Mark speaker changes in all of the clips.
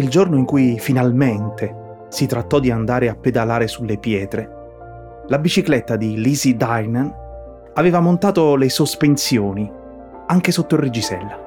Speaker 1: il giorno in cui finalmente si trattò di andare a pedalare sulle pietre, la bicicletta di Lizzie Dynan aveva montato le sospensioni anche sotto il reggisella.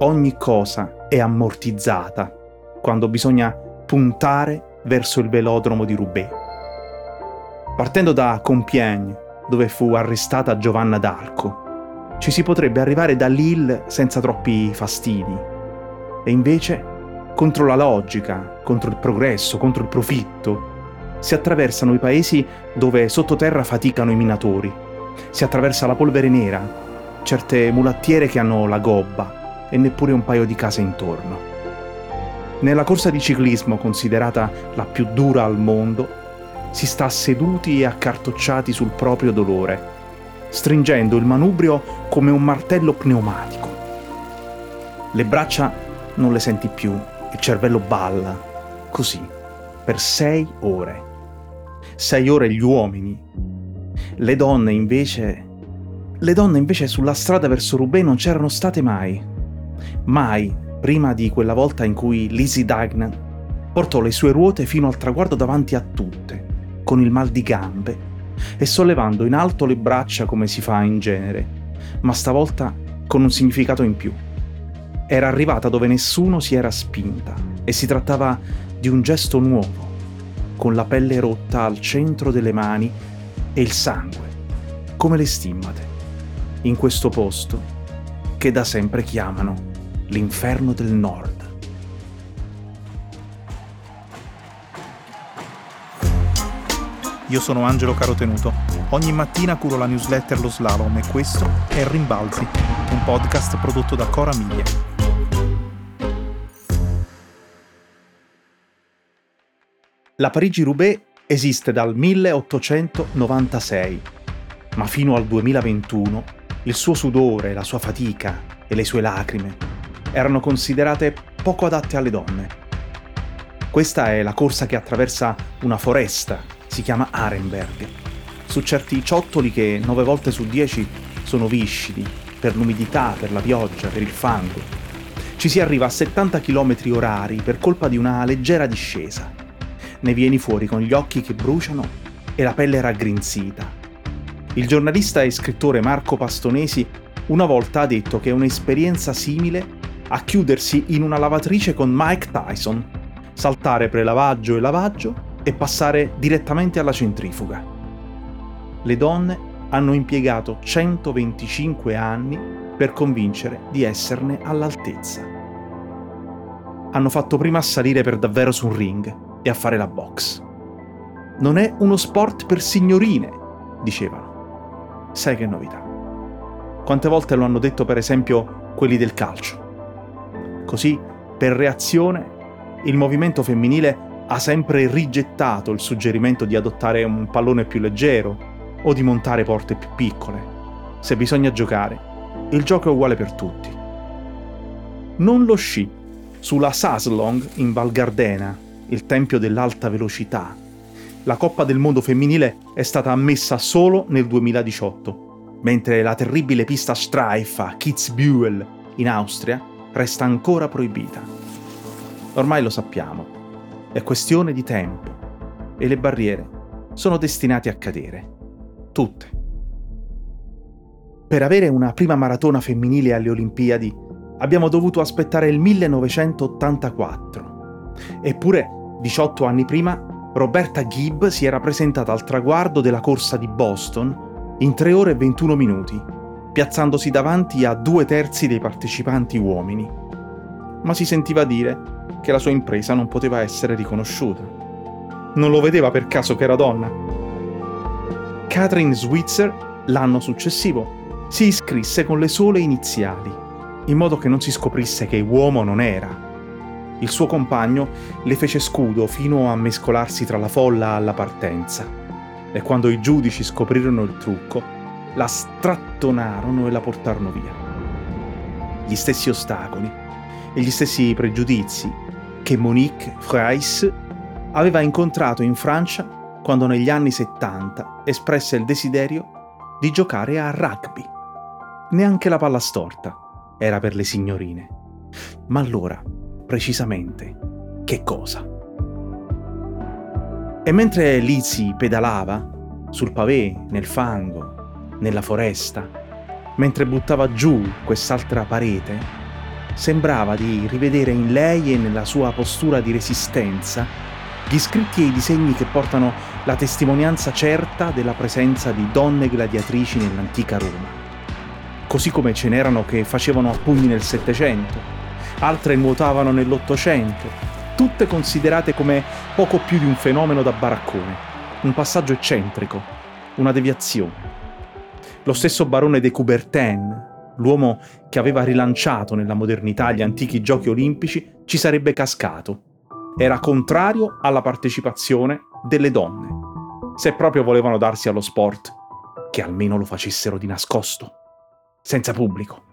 Speaker 1: Ogni cosa è ammortizzata quando bisogna puntare verso il velodromo di Roubaix. Partendo da Compiègne, dove fu arrestata Giovanna d'Arco, ci si potrebbe arrivare da Lille senza troppi fastidi. E invece, contro la logica, contro il progresso, contro il profitto, si attraversano i paesi dove sottoterra faticano i minatori. Si attraversa la polvere nera, certe mulattiere che hanno la gobba e neppure un paio di case intorno. Nella corsa di ciclismo, considerata la più dura al mondo, si sta seduti e accartocciati sul proprio dolore, stringendo il manubrio come un martello pneumatico. Le braccia non le senti più, il cervello balla, così, per sei ore. Sei ore gli uomini. Le donne invece... Le donne invece sulla strada verso Roubaix non c'erano state mai. Mai, prima di quella volta in cui Lizzie Dagnan portò le sue ruote fino al traguardo davanti a tutte, con il mal di gambe e sollevando in alto le braccia come si fa in genere, ma stavolta con un significato in più. Era arrivata dove nessuno si era spinta e si trattava di un gesto nuovo, con la pelle rotta al centro delle mani e il sangue, come le stimmate, in questo posto che da sempre chiamano l'inferno del nord.
Speaker 2: Io sono Angelo Carotenuto. Ogni mattina curo la newsletter Lo Slalom e questo è Rimbalzi, un podcast prodotto da Cora Media.
Speaker 1: La Parigi-Roubaix esiste dal 1896, ma fino al 2021 il suo sudore, la sua fatica e le sue lacrime erano considerate poco adatte alle donne. Questa è la corsa che attraversa una foresta si chiama Arenberg. Su certi ciottoli che 9 volte su 10 sono viscidi, per l'umidità, per la pioggia, per il fango. Ci si arriva a 70 km orari per colpa di una leggera discesa. Ne vieni fuori con gli occhi che bruciano e la pelle raggrinzita. Il giornalista e scrittore Marco Pastonesi una volta ha detto che è un'esperienza simile a chiudersi in una lavatrice con Mike Tyson, saltare prelavaggio e lavaggio e passare direttamente alla centrifuga. Le donne hanno impiegato 125 anni per convincere di esserne all'altezza. Hanno fatto prima salire per davvero su un ring e a fare la box. Non è uno sport per signorine, dicevano. Sai che novità. Quante volte lo hanno detto per esempio quelli del calcio. Così, per reazione, il movimento femminile ha sempre rigettato il suggerimento di adottare un pallone più leggero o di montare porte più piccole. Se bisogna giocare, il gioco è uguale per tutti. Non lo sci. Sulla Saslong in Val Gardena, il tempio dell'alta velocità, la Coppa del Mondo femminile è stata ammessa solo nel 2018, mentre la terribile pista Streif a Kitzbühel in Austria resta ancora proibita. Ormai lo sappiamo, è questione di tempo e le barriere sono destinate a cadere. Tutte. Per avere una prima maratona femminile alle Olimpiadi abbiamo dovuto aspettare il 1984. Eppure, 18 anni prima, Roberta Gibb si era presentata al traguardo della corsa di Boston in 3 ore e 21 minuti, piazzandosi davanti a due terzi dei partecipanti uomini. Ma si sentiva dire che la sua impresa non poteva essere riconosciuta. Non lo vedeva per caso che era donna. Catherine Switzer, l'anno successivo, si iscrisse con le sole iniziali, in modo che non si scoprisse che uomo non era. Il suo compagno le fece scudo fino a mescolarsi tra la folla alla partenza, e quando i giudici scoprirono il trucco, la strattonarono e la portarono via. Gli stessi ostacoli e gli stessi pregiudizi che Monique Freis aveva incontrato in Francia quando negli anni 70 espresse il desiderio di giocare a rugby. Neanche la palla storta era per le signorine. Ma allora, precisamente che cosa. E mentre Lizzie pedalava, sul pavé, nel fango, nella foresta, mentre buttava giù quest'altra parete, sembrava di rivedere in lei e nella sua postura di resistenza gli scritti e i disegni che portano la testimonianza certa della presenza di donne gladiatrici nell'antica Roma. Così come ce n'erano che facevano a pugni nel Settecento, altre nuotavano nell'Ottocento, tutte considerate come poco più di un fenomeno da baraccone un passaggio eccentrico, una deviazione. Lo stesso barone de Coubertin, l'uomo che aveva rilanciato nella modernità gli antichi giochi olimpici, ci sarebbe cascato. Era contrario alla partecipazione delle donne. Se proprio volevano darsi allo sport, che almeno lo facessero di nascosto, senza pubblico.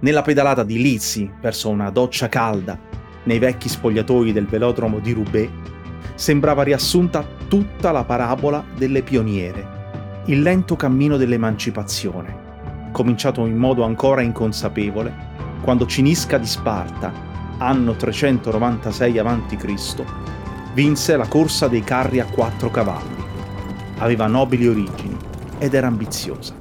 Speaker 1: Nella pedalata di Lizzie verso una doccia calda nei vecchi spogliatoi del velodromo di Roubaix, sembrava riassunta tutta la parabola delle pioniere, il lento cammino dell'emancipazione, cominciato in modo ancora inconsapevole quando Cinisca di Sparta, anno 396 a.C., vinse la corsa dei carri a quattro cavalli. Aveva nobili origini ed era ambiziosa.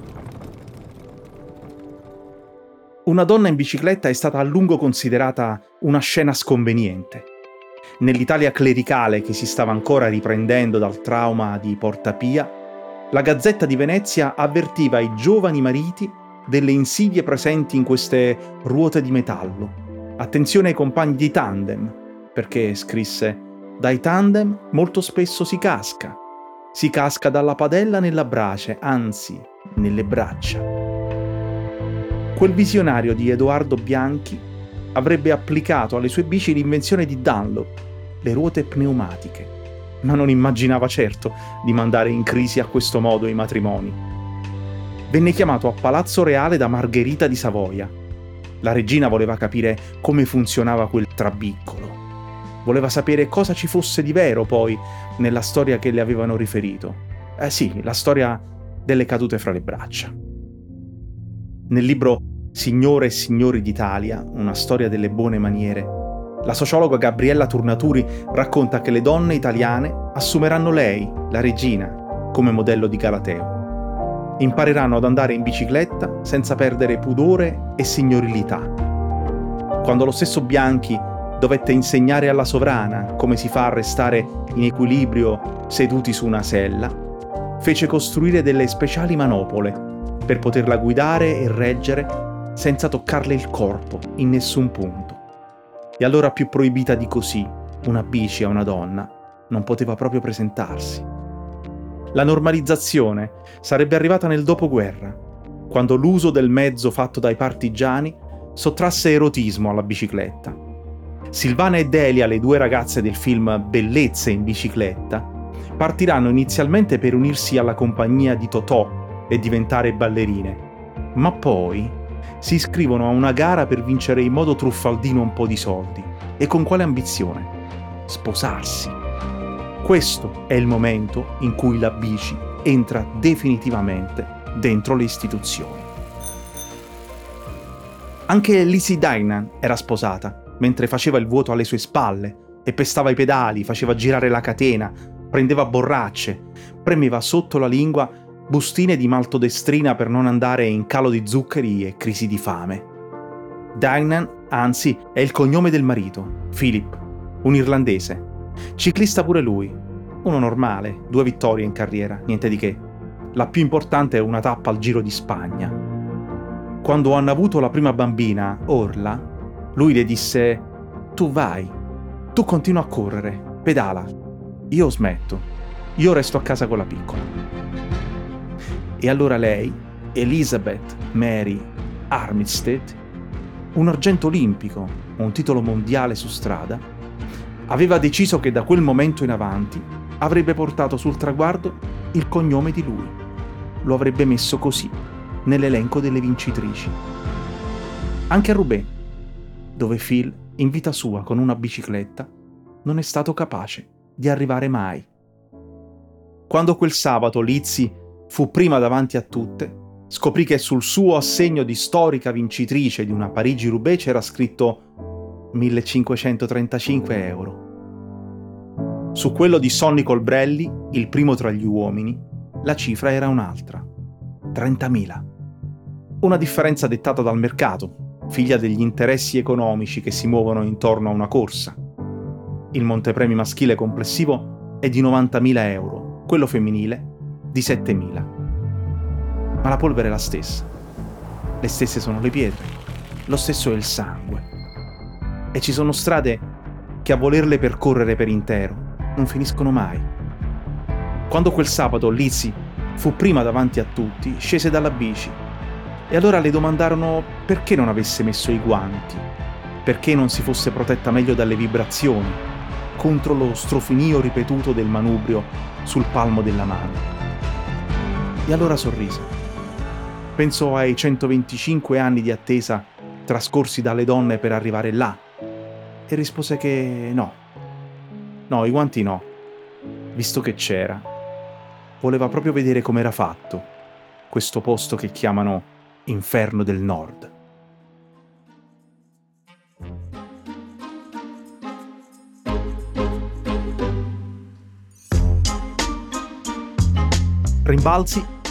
Speaker 1: Una donna in bicicletta è stata a lungo considerata una scena sconveniente nell'Italia clericale che si stava ancora riprendendo dal trauma di Porta Pia, la Gazzetta di Venezia avvertiva i giovani mariti delle insidie presenti in queste ruote di metallo. Attenzione ai compagni di tandem, perché scrisse dai tandem molto spesso si casca. Si casca dalla padella nella brace, anzi, nelle braccia. Quel visionario di Edoardo Bianchi avrebbe applicato alle sue bici l'invenzione di Dunlop, le ruote pneumatiche, ma non immaginava certo di mandare in crisi a questo modo i matrimoni. Venne chiamato a Palazzo Reale da Margherita di Savoia. La regina voleva capire come funzionava quel trabiccolo. Voleva sapere cosa ci fosse di vero poi nella storia che le avevano riferito. Eh sì, la storia delle cadute fra le braccia. Nel libro Signore e Signori d'Italia, una storia delle buone maniere, la sociologa Gabriella Turnaturi racconta che le donne italiane assumeranno lei, la regina, come modello di Galateo. Impareranno ad andare in bicicletta senza perdere pudore e signorilità. Quando lo stesso Bianchi dovette insegnare alla sovrana come si fa a restare in equilibrio seduti su una sella, fece costruire delle speciali manopole per poterla guidare e reggere senza toccarle il corpo in nessun punto. E allora più proibita di così, una bici a una donna non poteva proprio presentarsi. La normalizzazione sarebbe arrivata nel dopoguerra, quando l'uso del mezzo fatto dai partigiani sottrasse erotismo alla bicicletta. Silvana e Delia, le due ragazze del film Bellezze in bicicletta, partiranno inizialmente per unirsi alla compagnia di Totò e diventare ballerine, ma poi si iscrivono a una gara per vincere in modo truffaldino un po' di soldi. E con quale ambizione? Sposarsi. Questo è il momento in cui la bici entra definitivamente dentro le istituzioni. Anche Lizzie Dynan era sposata, mentre faceva il vuoto alle sue spalle e pestava i pedali, faceva girare la catena, prendeva borracce, premeva sotto la lingua bustine di maltodestrina per non andare in calo di zuccheri e crisi di fame. Dynan, anzi, è il cognome del marito, Philip, un irlandese. Ciclista pure lui. Uno normale, due vittorie in carriera, niente di che. La più importante è una tappa al Giro di Spagna. Quando hanno avuto la prima bambina, Orla, lui le disse: Tu vai, tu continua a correre, pedala. Io smetto. Io resto a casa con la piccola. E allora lei, Elizabeth Mary Armistead, un argento olimpico, un titolo mondiale su strada, aveva deciso che da quel momento in avanti avrebbe portato sul traguardo il cognome di lui. Lo avrebbe messo così nell'elenco delle vincitrici. Anche a Roubaix, dove Phil, in vita sua con una bicicletta, non è stato capace di arrivare mai. Quando quel sabato Lizzie fu prima davanti a tutte, scoprì che sul suo assegno di storica vincitrice di una Parigi-Roubaix c'era scritto 1535 euro. Su quello di Sonny Colbrelli, il primo tra gli uomini, la cifra era un'altra, 30.000. Una differenza dettata dal mercato, figlia degli interessi economici che si muovono intorno a una corsa. Il montepremi maschile complessivo è di 90.000 euro, quello femminile di 7.000. Ma la polvere è la stessa. Le stesse sono le pietre, lo stesso è il sangue. E ci sono strade che a volerle percorrere per intero non finiscono mai. Quando quel sabato Lizzie fu prima davanti a tutti, scese dalla bici e allora le domandarono perché non avesse messo i guanti, perché non si fosse protetta meglio dalle vibrazioni, contro lo strofinio ripetuto del manubrio sul palmo della mano. E allora sorrise. Pensò ai 125 anni di attesa trascorsi dalle donne per arrivare là e rispose che no, No, i guanti no, visto che c'era. Voleva proprio vedere com'era fatto, questo posto che chiamano Inferno del Nord. Rimbalzi